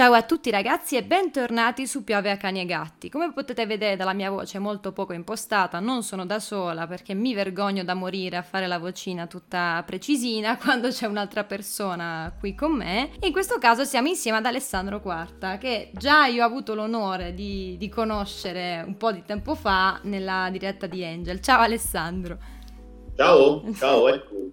Ciao a tutti ragazzi e bentornati su Piove a Cani e Gatti. Come potete vedere dalla mia voce molto poco impostata, non sono da sola perché mi vergogno da morire a fare la vocina tutta precisina quando c'è un'altra persona qui con me. In questo caso siamo insieme ad Alessandro Quarta, che già io ho avuto l'onore di, di conoscere un po' di tempo fa nella diretta di Angel. Ciao Alessandro. Ciao, ciao, ecco.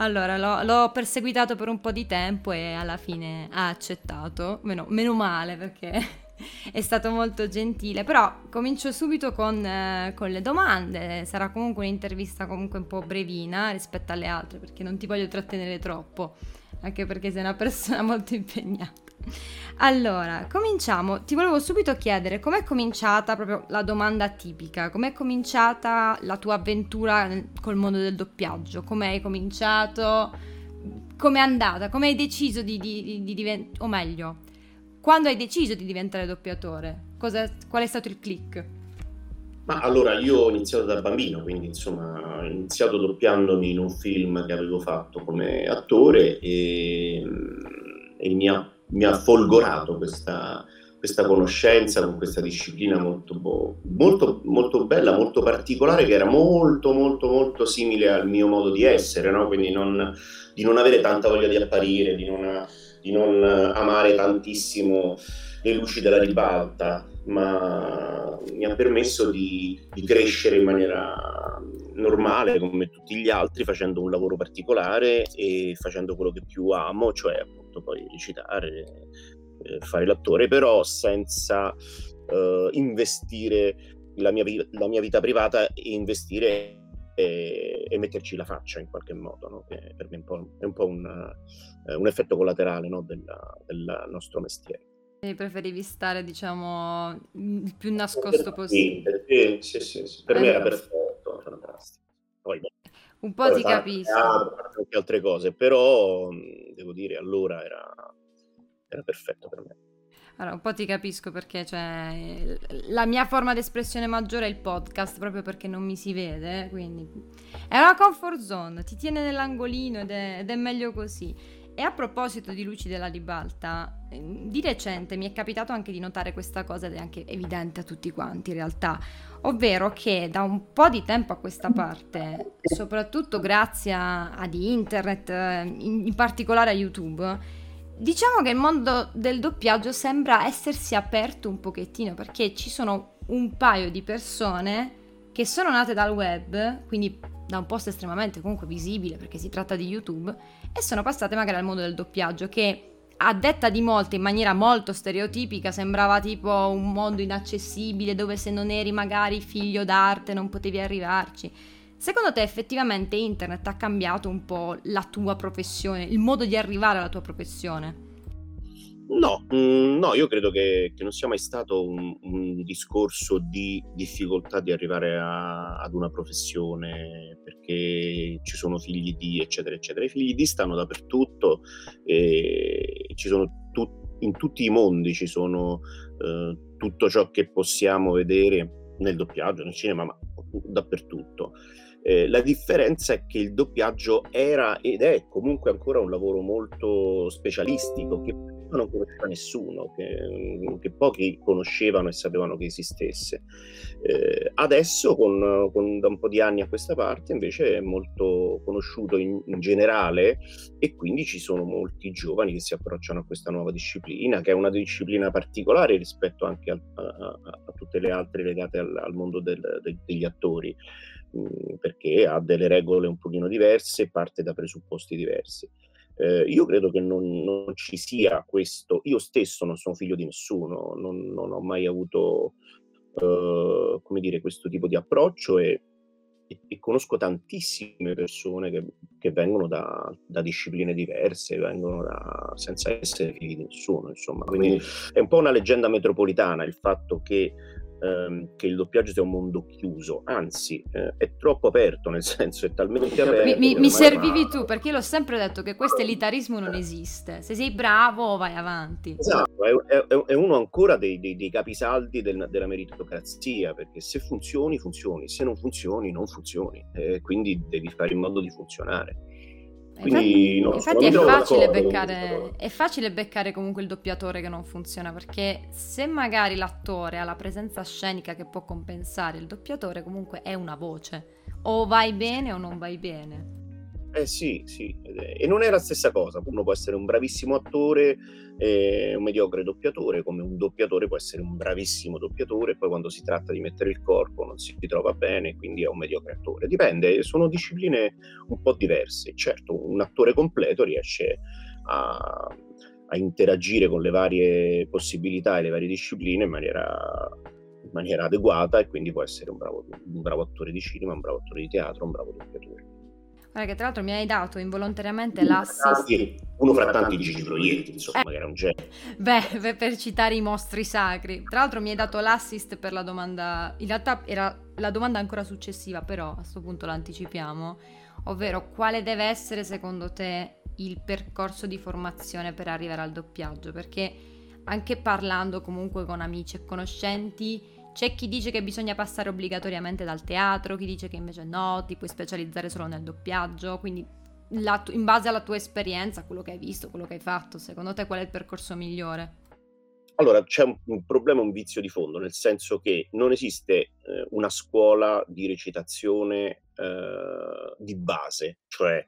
Allora, l'ho, l'ho, perseguitato per un po' di tempo e alla fine ha accettato, meno, meno male perché è stato molto gentile, però comincio subito con, eh, con, le domande, sarà comunque un'intervista comunque un po' brevina rispetto alle altre perché non ti voglio trattenere troppo, anche perché sei una persona molto impegnata. Allora, cominciamo. Ti volevo subito chiedere com'è cominciata proprio la domanda tipica, com'è cominciata la tua avventura col mondo del doppiaggio? Come hai cominciato? Com'è andata? Come hai deciso di, di, di diventare, o meglio, quando hai deciso di diventare doppiatore? Cosa, qual è stato il click? Ma allora io ho iniziato da bambino, quindi insomma ho iniziato doppiandomi in un film che avevo fatto come attore e, e mi ha mi ha folgorato questa, questa conoscenza con questa disciplina molto, molto, molto bella, molto particolare, che era molto, molto, molto simile al mio modo di essere, no? quindi non, di non avere tanta voglia di apparire, di non, di non amare tantissimo le luci della ribalta, ma mi ha permesso di, di crescere in maniera normale come tutti gli altri, facendo un lavoro particolare e facendo quello che più amo, cioè appunto poi recitare, eh, fare l'attore, però senza eh, investire la mia, la mia, vita privata e investire e, e, metterci la faccia in qualche modo, no? che per me è un po', è un, po un, eh, un, effetto collaterale no? del, del nostro mestiere. E preferivi stare, diciamo, il più nascosto possibile. Sì, sì, sì, per eh, me era perfetto. Poi, un po' ti capisco. Anche altre cose, però devo dire, allora era, era perfetto per me. Allora, un po' ti capisco perché cioè, la mia forma di espressione maggiore è il podcast, proprio perché non mi si vede, quindi è una comfort zone, ti tiene nell'angolino ed è, ed è meglio così. E a proposito di luci della ribalta, ehm, di recente mi è capitato anche di notare questa cosa ed è anche evidente a tutti quanti in realtà, ovvero che da un po' di tempo a questa parte, soprattutto grazie ad internet, in, in particolare a YouTube, diciamo che il mondo del doppiaggio sembra essersi aperto un pochettino perché ci sono un paio di persone che sono nate dal web, quindi da un posto estremamente comunque visibile perché si tratta di YouTube, e sono passate magari al mondo del doppiaggio che a detta di molti in maniera molto stereotipica sembrava tipo un mondo inaccessibile dove se non eri magari figlio d'arte non potevi arrivarci. Secondo te effettivamente internet ha cambiato un po' la tua professione, il modo di arrivare alla tua professione? No, mm, no, io credo che, che non sia mai stato un, un, discorso di difficoltà di arrivare a, ad una professione perché ci sono figli di eccetera eccetera. I figli di stanno dappertutto e ci sono tu, in tutti i mondi ci sono eh, tutto ciò che possiamo vedere nel doppiaggio, nel cinema, ma dappertutto. Eh, la differenza è che il doppiaggio era ed è comunque ancora un lavoro molto specialistico che non conosceva nessuno, che, che, pochi conoscevano e sapevano che esistesse. Eh, adesso, con, con, da un po' di anni a questa parte, invece è molto conosciuto in, in, generale e quindi ci sono molti giovani che si approcciano a questa nuova disciplina, che è una disciplina particolare rispetto anche a, a, a tutte le altre legate al, al mondo del, del, degli attori, mm, perché ha delle regole un pochino diverse e parte da presupposti diversi. Eh, io credo che non, non, ci sia questo, io stesso non sono figlio di nessuno, non, non ho mai avuto, eh, come dire, questo tipo di approccio e, e, e conosco tantissime persone che, che vengono da, da, discipline diverse, vengono da, senza essere figli di nessuno, insomma. Quindi è un po' una leggenda metropolitana il fatto che ehm, che il doppiaggio sia un mondo chiuso, anzi eh, è troppo aperto, nel senso è talmente aperto. Mi, mi, mi servivi tu perché io l'ho sempre detto che questo elitarismo non esiste, se sei bravo vai avanti. Esatto, è, è, è uno ancora dei, dei, dei capisaldi del, della meritocrazia, perché se funzioni funzioni, se non funzioni non funzioni, eh, quindi devi fare in modo di funzionare. Quindi, infatti, infatti è, facile beccare, è facile beccare comunque il doppiatore che non funziona perché se magari l'attore ha la presenza scenica che può compensare, il doppiatore comunque è una voce. O vai bene o non vai bene. Eh sì, sì, e non è la stessa cosa. Uno può essere un bravissimo attore, eh, un mediocre doppiatore, come un doppiatore può essere un bravissimo doppiatore, poi quando si tratta di mettere il corpo non si trova bene, quindi è un mediocre attore. Dipende, sono discipline un po' diverse. Certo, un attore completo riesce a, a interagire con le varie possibilità e le varie discipline in maniera, in maniera adeguata e quindi può essere un bravo, un bravo attore di cinema, un bravo attore di teatro, un bravo doppiatore. Guarda che tra l'altro mi hai dato involontariamente l'assist. Uno fra tanti Gigi Proietti, insomma, eh. che era un genio. Beh, per citare i mostri sacri. Tra l'altro mi hai dato l'assist per la domanda... In realtà era la domanda ancora successiva, però a questo punto la anticipiamo. Ovvero, quale deve essere secondo te il percorso di formazione per arrivare al doppiaggio? Perché anche parlando comunque con amici e conoscenti c'è chi dice che bisogna passare obbligatoriamente dal teatro, chi dice che invece no, ti puoi specializzare solo nel doppiaggio, quindi la, in base alla tua esperienza, quello che hai visto, quello che hai fatto, secondo te qual è il percorso migliore? Allora, c'è un, un problema, un vizio di fondo, nel senso che non esiste eh, una scuola di recitazione eh, di base, cioè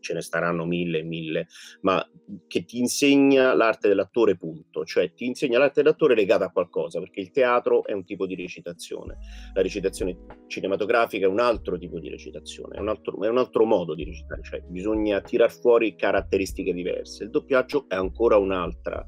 ce ne staranno mille e mille, ma che ti insegna l'arte dell'attore, punto. Cioè ti insegna l'arte dell'attore legata a qualcosa, perché il teatro è un tipo di recitazione, la recitazione cinematografica è un altro tipo di recitazione, è un altro, è un altro modo di recitare, cioè bisogna tirar fuori caratteristiche diverse. Il doppiaggio è ancora un'altra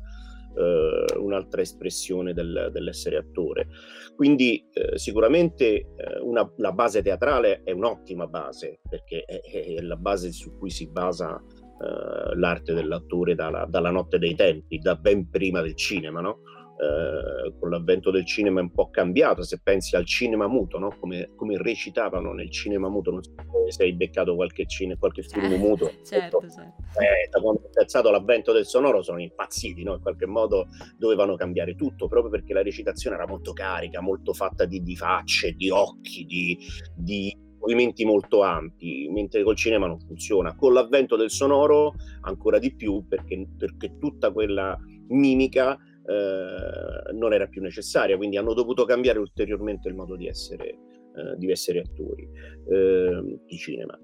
eh, un'altra espressione del, dell'essere attore. Quindi eh, sicuramente eh, una, la base teatrale è un'ottima base, perché è, è la base su cui si basa eh, l'arte dell'attore dalla, dalla, notte dei tempi, da ben prima del cinema, no? Eh, con l'avvento del cinema è un po' cambiato, se pensi al cinema muto, no? come, come, recitavano nel cinema muto, non so se hai beccato qualche, cine, qualche film eh, muto. Certo, certo. Eh, da quando è pensato l'avvento del sonoro sono impazziti, no? in qualche modo dovevano cambiare tutto, proprio perché la recitazione era molto carica, molto fatta di, di facce, di occhi, di, di movimenti molto ampi, mentre col cinema non funziona. Con l'avvento del sonoro ancora di più, perché, perché tutta quella mimica eh, non era più necessaria, quindi hanno dovuto cambiare ulteriormente il modo di essere, eh, di essere attori eh, di cinema.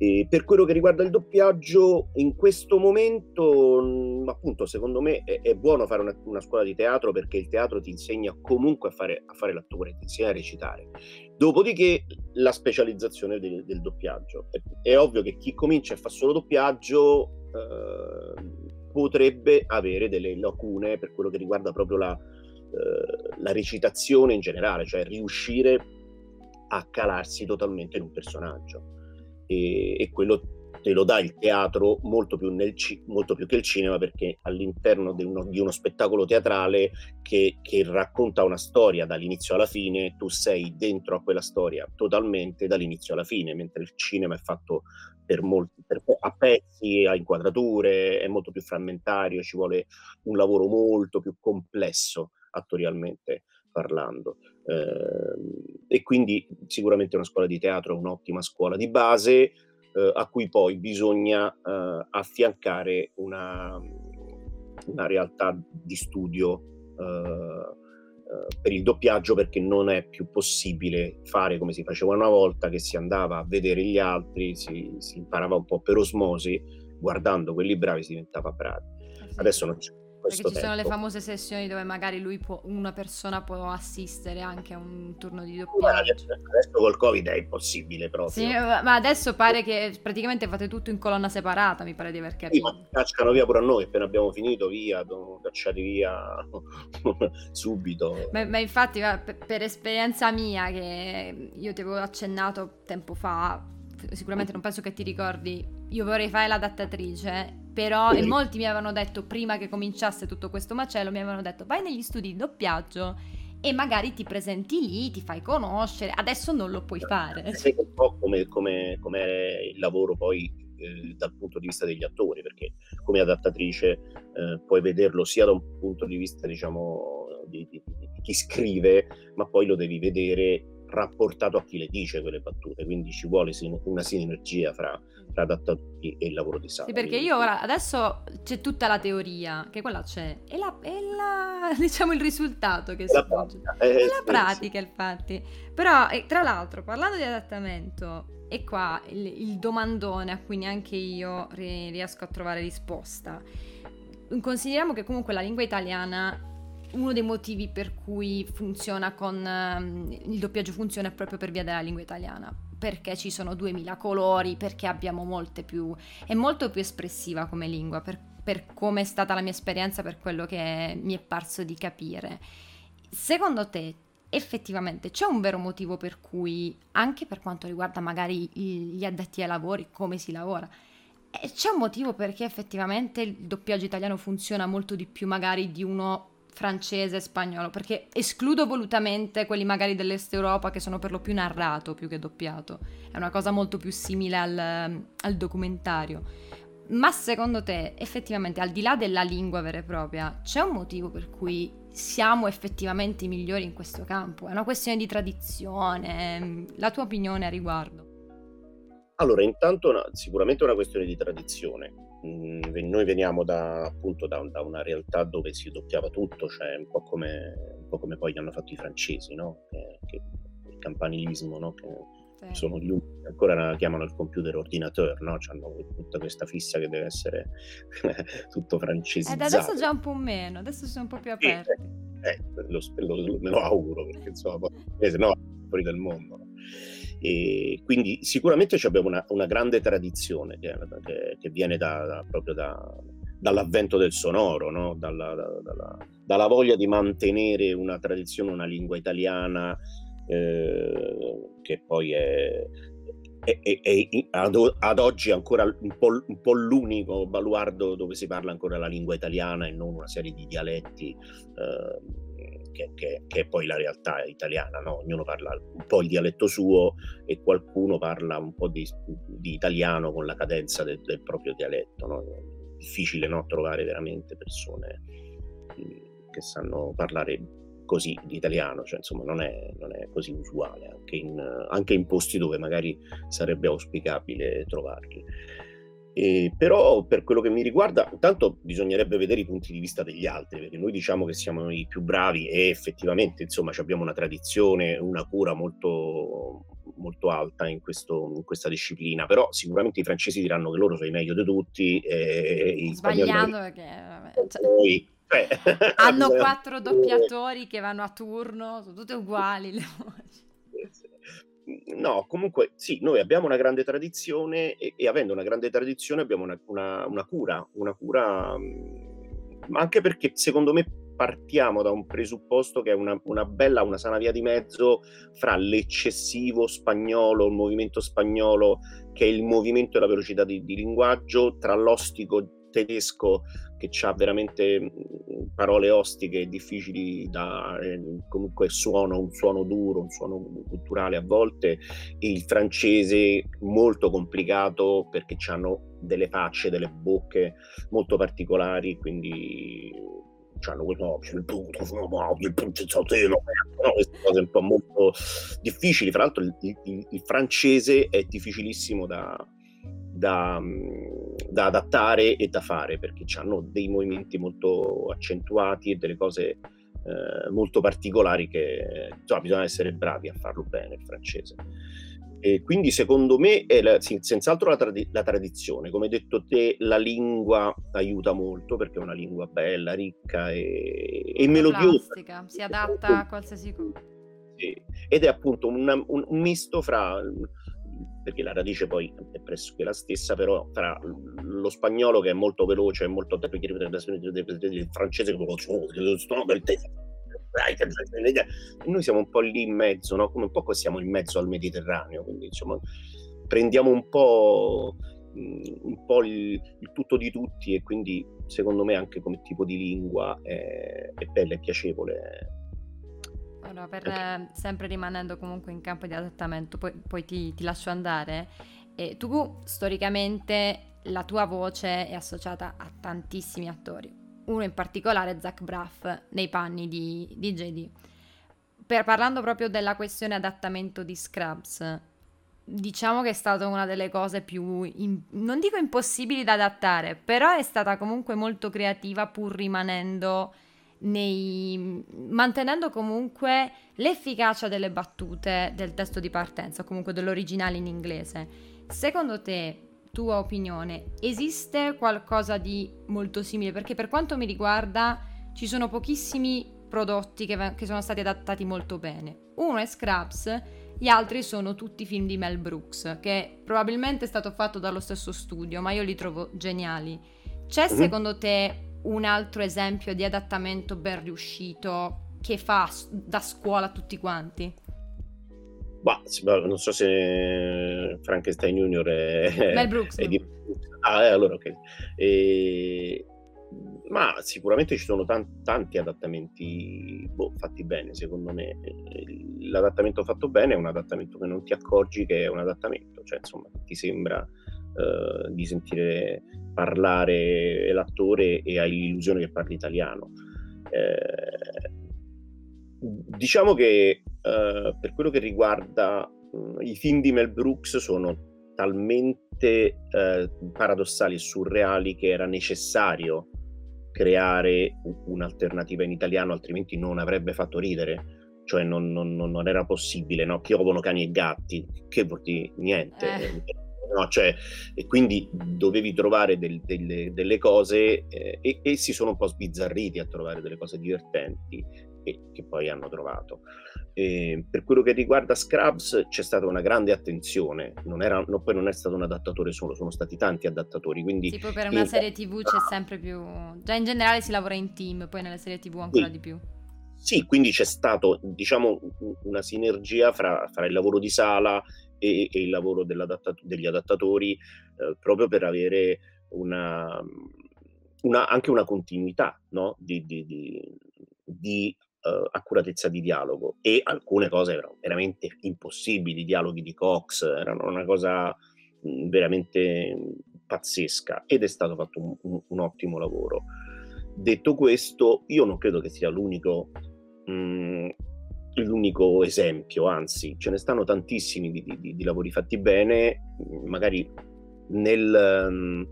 E per quello che riguarda il doppiaggio, in questo momento, appunto, secondo me è, è buono fare una, una, scuola di teatro perché il teatro ti insegna comunque a fare, a fare l'attore, ti insegna a recitare. Dopodiché la specializzazione del, del doppiaggio. È, è, ovvio che chi comincia a fare solo doppiaggio eh, potrebbe avere delle lacune per quello che riguarda proprio la, eh, la recitazione in generale, cioè riuscire a calarsi totalmente in un personaggio. E, e quello te lo dà il teatro molto più, ci- molto più, che il cinema perché all'interno di uno, di uno spettacolo teatrale che, che, racconta una storia dall'inizio alla fine, tu sei dentro a quella storia totalmente dall'inizio alla fine, mentre il cinema è fatto per molti, per, a pezzi, a inquadrature, è molto più frammentario, ci vuole un lavoro molto più complesso attorialmente parlando. Eh, e quindi sicuramente una scuola di teatro è un'ottima scuola di base eh, a cui poi bisogna eh, affiancare una, una realtà di studio eh, per il doppiaggio perché non è più possibile fare come si faceva una volta che si andava a vedere gli altri, si, si imparava un po' per osmosi, guardando quelli bravi si diventava bravi. Eh Adesso non c'è perché ci tempo. sono le famose sessioni dove magari lui può, una persona può assistere anche a un turno di doppiaggio. Adesso col Covid è impossibile proprio. Sì, ma adesso pare che praticamente fate tutto in colonna separata, mi pare di aver capito. Sì, ma cacciano via pure a noi, appena abbiamo finito, via, cacciati via subito. Ma, ma infatti, per, per esperienza mia, che io ti avevo accennato tempo fa, sicuramente non penso che ti ricordi, io vorrei fare l'adattatrice però e molti mi avevano detto prima che cominciasse tutto questo macello, mi avevano detto vai negli studi di doppiaggio e magari ti presenti lì, ti fai conoscere, adesso non lo puoi fare. Sì, un po' come, come, come è il lavoro poi eh, dal punto di vista degli attori, perché come adattatrice eh, puoi vederlo sia da un punto di vista diciamo di, di, di, chi scrive, ma poi lo devi vedere rapportato a chi le dice quelle battute, quindi ci vuole una sinergia fra tra adattatori e il lavoro di sala. Sì, perché io ora adesso c'è tutta la teoria, che quella c'è, e la, e la diciamo il risultato che si pratica, eh, è la pratica, sì. infatti. Però, e, tra l'altro, parlando di adattamento, e qua il, il domandone a cui neanche io riesco a trovare risposta. Consideriamo che comunque la lingua italiana uno dei motivi per cui funziona con um, il doppiaggio funziona proprio per via della lingua italiana perché ci sono 2000 colori, perché abbiamo molte più... è molto più espressiva come lingua, per, per come è stata la mia esperienza, per quello che mi è parso di capire. Secondo te effettivamente c'è un vero motivo per cui, anche per quanto riguarda magari gli addetti ai lavori, come si lavora, eh, c'è un motivo perché effettivamente il doppiaggio italiano funziona molto di più magari di uno francese, spagnolo, perché escludo volutamente quelli magari dell'Est Europa che sono per lo più narrato più che doppiato. È una cosa molto più simile al, al documentario. Ma secondo te, effettivamente, al di là della lingua vera e propria, c'è un motivo per cui siamo effettivamente i migliori in questo campo? È una questione di tradizione? La tua opinione a riguardo? Allora, intanto una, sicuramente è una questione di tradizione. Noi veniamo da, appunto da, da, una realtà dove si doppiava tutto, cioè un po' come, un po come poi hanno fatto i francesi, no? che, che, il campanilismo, no? che sì. sono gli unici che ancora chiamano il computer ordinateur, no? hanno tutta questa fissa che deve essere tutto francesizzato. Ed adesso già un po' meno, adesso sono un po' più aperti. Eh, eh, lo, lo, me lo auguro, perché insomma, poi, no fuori del mondo. No? E quindi sicuramente abbiamo una, una grande tradizione che, che, che viene da, da, proprio da, dall'avvento del sonoro, no? dalla, dalla, dalla, voglia di mantenere una tradizione, una lingua italiana eh, che poi è, è, è, è ad, ad, oggi ancora un po', un po', l'unico baluardo dove si parla ancora la lingua italiana e non una serie di dialetti. Eh, che, che, che, è poi la realtà italiana, no? ognuno parla un po' il dialetto suo e qualcuno parla un po' di, di italiano con la cadenza del, del proprio dialetto. No? È difficile no? trovare veramente persone che sanno parlare così di italiano, cioè insomma non è, non è così usuale, anche in, anche in posti dove magari sarebbe auspicabile trovarli. Eh, però per quello che mi riguarda, intanto bisognerebbe vedere i punti di vista degli altri, perché noi diciamo che siamo i più bravi e effettivamente insomma abbiamo una tradizione, una cura molto, molto alta in, questo, in, questa disciplina, però sicuramente i francesi diranno che loro sono i meglio di tutti. E Sbagliando perché vabbè, cioè, noi, cioè, hanno quattro doppiatori che vanno a turno, sono tutte uguali le voci no, comunque sì, noi abbiamo una grande tradizione e, e avendo una grande tradizione abbiamo una, una, una cura, una cura, mh, anche perché secondo me partiamo da un presupposto che è una, una, bella, una sana via di mezzo fra l'eccessivo spagnolo, il movimento spagnolo, che è il movimento e la velocità di, di linguaggio, tra l'ostico tedesco che ha veramente mm, parole ostiche difficili da eh, comunque suono, un suono duro, un suono culturale a volte, il francese molto complicato perché hanno delle facce, delle bocche molto particolari, quindi hanno punto queste cose un po' molto difficili. Fra l'altro il, il, il francese è difficilissimo da, da, da adattare e da fare perché hanno dei movimenti molto accentuati e delle cose eh, molto particolari che insomma, bisogna essere bravi a farlo bene il francese. E quindi secondo me è la, senz'altro la, tradi- la, tradizione, come hai detto te, la lingua aiuta molto perché è una lingua bella, ricca e, e melodiosa. Si adatta a qualsiasi cosa. Ed è appunto un, un, un misto fra perché la radice poi è pressoché la stessa, però tra lo spagnolo che è molto veloce e molto il francese che noi siamo un po' lì in mezzo, no? come un po' siamo in mezzo al Mediterraneo, quindi insomma prendiamo un po', un po il, il, tutto di tutti e quindi secondo me anche come tipo di lingua è, è bella e piacevole allora, per, eh, sempre rimanendo comunque in campo di adattamento, poi, poi ti, ti, lascio andare. E tu storicamente la tua voce è associata a tantissimi attori, uno in particolare Zach Braff nei panni di, di JD. Per, parlando proprio della questione adattamento di Scrubs, diciamo che è stata una delle cose più, in, non dico impossibili da adattare, però è stata comunque molto creativa pur rimanendo nei, mantenendo comunque l'efficacia delle battute del testo di partenza, o comunque dell'originale in inglese. Secondo te, tua opinione, esiste qualcosa di molto simile? Perché per quanto mi riguarda ci sono pochissimi prodotti che, che sono stati adattati molto bene. Uno è Scraps, gli altri sono tutti film di Mel Brooks, che probabilmente è stato fatto dallo stesso studio, ma io li trovo geniali. C'è mhm. secondo te un altro esempio di adattamento ben riuscito che fa da scuola a tutti quanti? Bah, non so se Frankenstein Junior è, Mel Brooks. È di... Ah, eh, allora ok. E... Ma sicuramente ci sono tanti, tanti adattamenti boh, fatti bene, secondo me. L'adattamento fatto bene è un adattamento che non ti accorgi che è un adattamento, cioè insomma ti sembra uh, di sentire parlare l'attore e hai l'illusione che parli italiano. Eh, diciamo che eh, per quello che riguarda mh, i film di Mel Brooks sono talmente eh, paradossali e surreali che era necessario creare un'alternativa in italiano, altrimenti non avrebbe fatto ridere. Cioè non, non, non era possibile, no? Piovono cani e gatti, che vuol dire niente. Eh no? Cioè, e quindi dovevi trovare del, delle, delle, cose eh, e, e, si sono un po' sbizzarriti a trovare delle cose divertenti e, che poi hanno trovato. E per quello che riguarda Scrubs c'è stata una grande attenzione, non era, no, poi non è stato un adattatore solo, sono stati tanti adattatori. Quindi tipo per una serie tv c'è sempre più... Già in generale si lavora in team, poi nelle serie tv ancora sì. di più. Sì, quindi c'è stato, diciamo, una sinergia fra, fra il lavoro di sala e, e il lavoro degli adattatori eh, proprio per avere una, una, anche una continuità no? di, di, di, di uh, accuratezza di dialogo e alcune cose erano veramente impossibili, i dialoghi di Cox erano una cosa mh, veramente pazzesca ed è stato fatto un, un, un, ottimo lavoro. Detto questo, io non credo che sia l'unico mh, l'unico esempio, anzi ce ne stanno tantissimi di, di, di lavori fatti bene, magari nel, mm,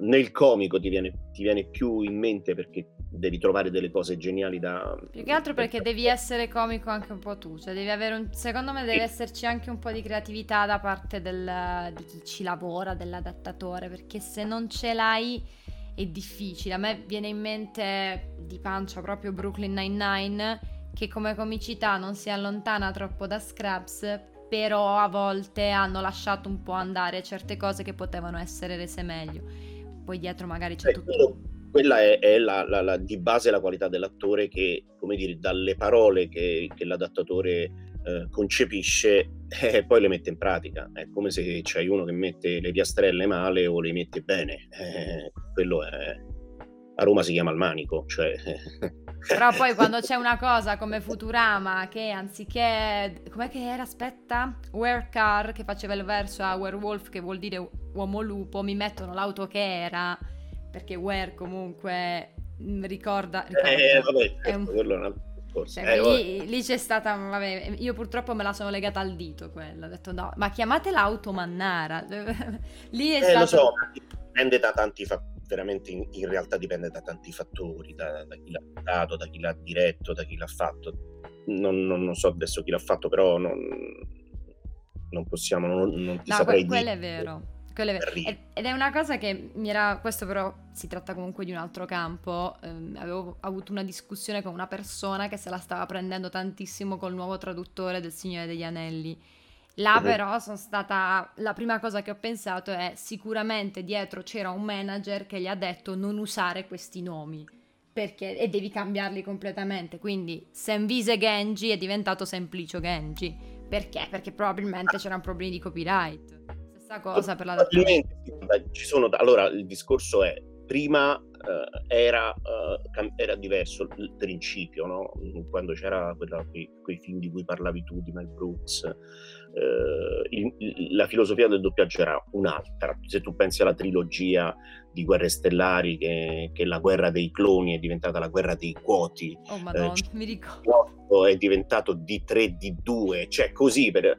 nel comico ti viene, ti viene, più in mente perché devi trovare delle cose geniali da... Più che altro perché devi essere comico anche un po' tu, cioè devi avere un... secondo me deve esserci anche un po' di creatività da parte del, di chi ci lavora, dell'adattatore, perché se non ce l'hai è difficile. A me viene in mente di pancia proprio Brooklyn Nine-Nine che come comicità non si allontana troppo da Scraps, però a volte hanno lasciato un po' andare certe cose che potevano essere rese meglio. Poi dietro magari c'è eh, tutto. Quello, quella è, è la, la, la, di base la qualità dell'attore che, come dire, dalle parole che, che l'adattatore eh, concepisce, eh, poi le mette in pratica. È come se c'hai uno che mette le piastrelle male o le mette bene. Eh, quello è... A Roma si chiama il manico, cioè Però poi quando c'è una cosa come Futurama che anziché... Com'è che era? Aspetta. Werecar che faceva il verso a werewolf che vuol dire uomo lupo, mi mettono l'auto che era perché Were comunque mm, ricorda... ricorda eh, vabbè, è un... quello è un cioè, eh, lì, lì, c'è stata, vabbè, io purtroppo me la sono legata al dito quella, ho detto no, ma chiamatela automannara, lì è eh, stato... lo so, dipende da tanti fattori, veramente in, in, realtà dipende da tanti fattori, da, da chi l'ha dato, da chi l'ha diretto, da chi l'ha fatto. Non, non, non so adesso chi l'ha fatto, però non, non possiamo, non, non ti no, saprei que- quello dire. è vero. Quello è vero. Ed è una cosa che mi era. Questo, però, si tratta comunque di un altro campo. Eh, avevo avuto una discussione con una persona che se la stava prendendo tantissimo col nuovo traduttore del Signore degli Anelli. Là, uh-huh. però, sono stata. La prima cosa che ho pensato è sicuramente dietro c'era un manager che gli ha detto non usare questi nomi. Perché, e devi cambiarli completamente. Quindi, Senvise Genji è diventato Semplicio Genji. Perché? Perché probabilmente c'erano problemi di copyright stessa cosa per la ci sono, allora il discorso è prima uh, era, uh, era, diverso il principio, no? quando c'era quella, quei, quei, film di cui parlavi tu, di Mel Brooks, il, il, la filosofia del doppiaggio era un'altra. Se tu pensi alla trilogia di Guerre Stellari, che, che la guerra dei cloni è diventata la guerra dei quoti. Oh madonna, mi ricordo. È diventato D3, D2, cioè così per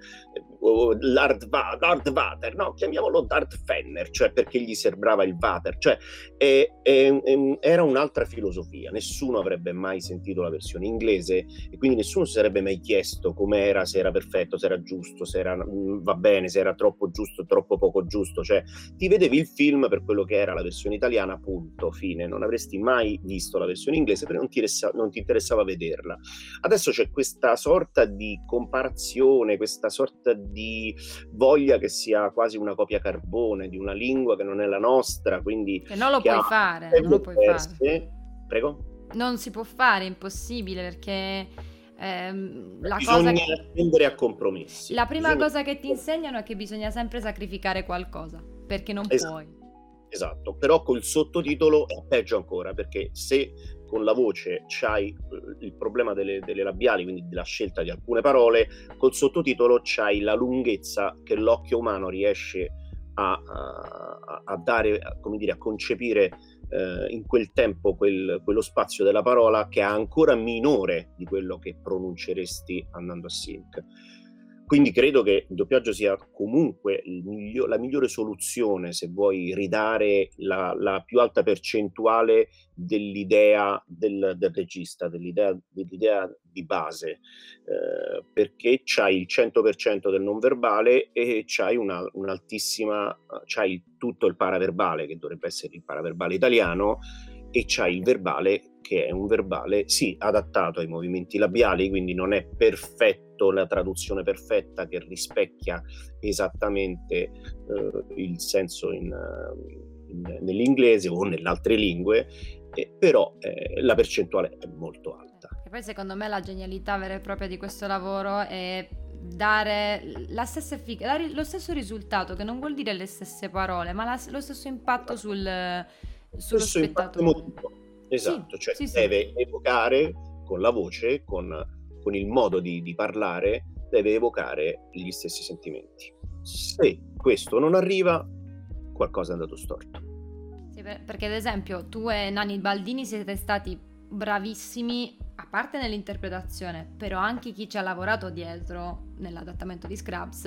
Lord, Va- Lord Vater, no, chiamiamolo Darth Fenner, cioè perché gli sembrava il Vater, cioè è, è, è, era un'altra filosofia, nessuno avrebbe mai sentito la versione inglese e quindi nessuno si sarebbe mai chiesto com'era, se era perfetto, se era giusto, se era mm, va bene, se era troppo giusto, troppo poco giusto, cioè ti vedevi il film per quello che era la versione italiana, punto, fine, non avresti mai visto la versione inglese perché non ti, ressa- non ti interessava vederla. Adesso c'è questa sorta di comparazione, questa sorta di voglia che sia quasi una copia carbone di una lingua che non è la nostra, quindi... Che non lo puoi fare, non lo puoi fare. Prego? Non si può fare, è impossibile perché... Ehm, la bisogna cosa che... a compromessi. La prima bisogna... cosa che ti insegnano è che bisogna sempre sacrificare qualcosa, perché non esatto. puoi. Esatto, però col sottotitolo è peggio ancora, perché se con la voce c'hai eh, il problema delle, delle, labiali, quindi della scelta di alcune parole, col sottotitolo c'hai la lunghezza che l'occhio umano riesce a, a, a dare, come dire, a concepire eh, in quel tempo quel, quello spazio della parola che è ancora minore di quello che pronunceresti andando a sync. Quindi credo che il doppiaggio sia comunque miglior, la migliore soluzione se vuoi ridare la, la più alta percentuale dell'idea del, del regista, dell'idea, dell'idea, di base, eh, perché c'hai il 100% del non verbale e c'hai una, un'altissima, c'hai tutto il paraverbale, che dovrebbe essere il paraverbale italiano, e c'hai il verbale che è un verbale, sì, adattato ai movimenti labiali, quindi non è perfetto, la traduzione perfetta che rispecchia esattamente eh, il senso in, in, nell'inglese o nelle altre lingue, eh, però eh, la percentuale è molto alta. E poi secondo me la genialità vera e propria di questo lavoro è dare, effic- dare lo stesso risultato, che non vuol dire le stesse parole, ma la, lo stesso impatto sul, sullo spettatore. Esatto, sì, cioè sì, deve sì. evocare con la voce, con, con il modo di, di, parlare, deve evocare gli stessi sentimenti. Se questo non arriva, qualcosa è andato storto. Perché ad esempio tu e Nani Baldini siete stati bravissimi, a parte nell'interpretazione, però anche chi ci ha lavorato dietro nell'adattamento di Scrubs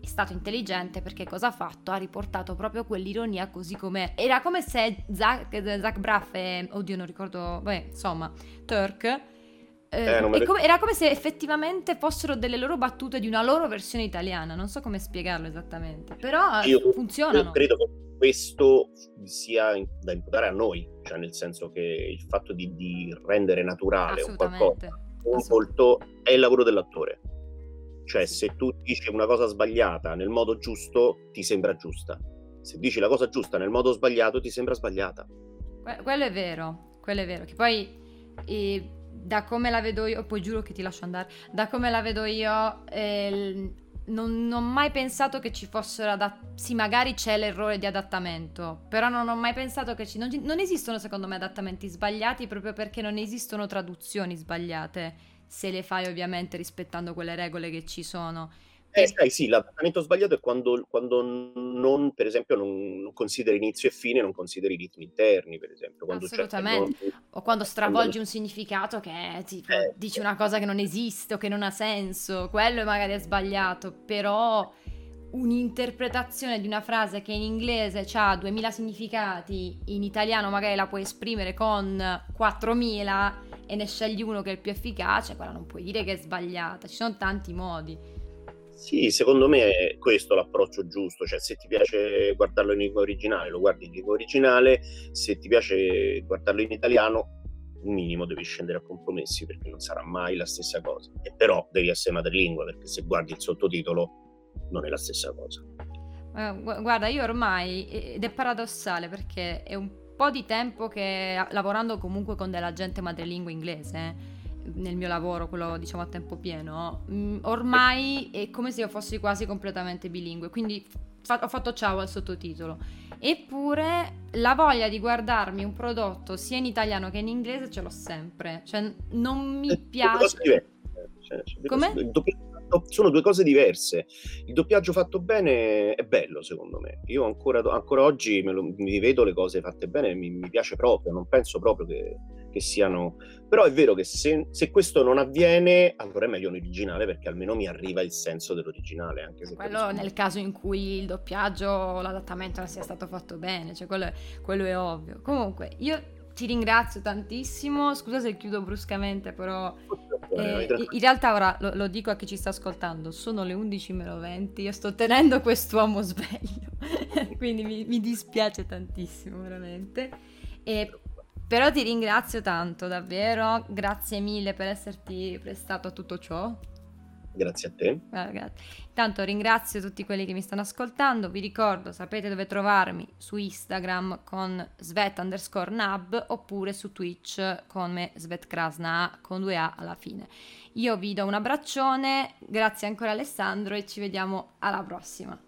è stato intelligente perché cosa ha fatto? Ha riportato proprio quell'ironia così com'è. Era come se Zach, Zach Braff e, oddio non ricordo, beh, insomma, Turk, eh, eh, come, era come se effettivamente fossero delle loro battute di una loro versione italiana, non so come spiegarlo esattamente, però io, funzionano. Io credo che questo sia da imputare a noi, cioè nel senso che il fatto di, di rendere naturale un qualcosa, un volto, è il lavoro dell'attore cioè, se tu dici una cosa sbagliata nel modo giusto, ti sembra giusta. Se dici la cosa giusta nel modo sbagliato, ti sembra sbagliata. Que- quello è vero, quello è vero. Che poi, eh, da come la vedo io, poi giuro che ti lascio andare, da come la vedo io, eh, non, non, ho mai pensato che ci fossero adatt- Sì, magari c'è l'errore di adattamento, però non ho mai pensato che ci... Non, non esistono, secondo me, adattamenti sbagliati proprio perché non esistono traduzioni sbagliate se le fai ovviamente rispettando quelle regole che ci sono. Eh, sai, sì, l'adattamento sbagliato è quando, quando non, per esempio, non, non, consideri inizio e fine, non consideri i ritmi interni, per esempio. Quando Assolutamente. Non... O quando stravolgi quando... un significato che tipo, eh, dici una cosa che non esiste o che non ha senso, quello magari è sbagliato, però un'interpretazione di una frase che in inglese ha 2000 significati, in italiano magari la puoi esprimere con 4000 e ne scegli uno che è il più efficace, quella non puoi dire che è sbagliata, ci sono tanti modi. Sì, secondo me è questo l'approccio giusto, cioè se ti piace guardarlo in lingua originale lo guardi in lingua originale, se ti piace guardarlo in italiano un minimo devi scendere a compromessi perché non sarà mai la stessa cosa, e però devi essere madrelingua perché se guardi il sottotitolo non è la stessa cosa. Eh, guarda, io ormai, ed è paradossale perché è un po' di tempo che lavorando comunque con della gente madrelingua inglese, nel mio lavoro, quello diciamo a tempo pieno, mm, ormai è come se io fossi quasi completamente bilingue, quindi fa- ho fatto ciao al sottotitolo. Eppure la voglia di guardarmi un prodotto sia in italiano che in inglese ce l'ho sempre, cioè non mi piace... Cioè, Come? sono due cose diverse. Il doppiaggio fatto bene è bello, secondo me. Io ancora, ancora oggi lo, mi vedo le cose fatte bene, mi, mi piace proprio, non penso proprio che, che siano... Però è vero che se, se, questo non avviene, allora è meglio l'originale perché almeno mi arriva il senso dell'originale. Anche se quello capisco. nel caso in cui il doppiaggio o l'adattamento non sia stato fatto bene, cioè quello è, quello è ovvio. Comunque, io ti ringrazio tantissimo. Scusa se chiudo bruscamente, però eh, in realtà ora lo, lo, dico a chi ci sta ascoltando: sono le 11.20. Io sto tenendo quest'uomo sveglio, quindi mi, mi, dispiace tantissimo, veramente. E, però ti ringrazio tanto, davvero. Grazie mille per esserti prestato a tutto ciò. Grazie a te. Ah, Intanto ringrazio tutti quelli che mi stanno ascoltando. Vi ricordo, sapete dove trovarmi su Instagram con Svet underscore Nab oppure su Twitch come Svet Krasna con due A alla fine. Io vi do un abbraccione, grazie ancora Alessandro e ci vediamo alla prossima.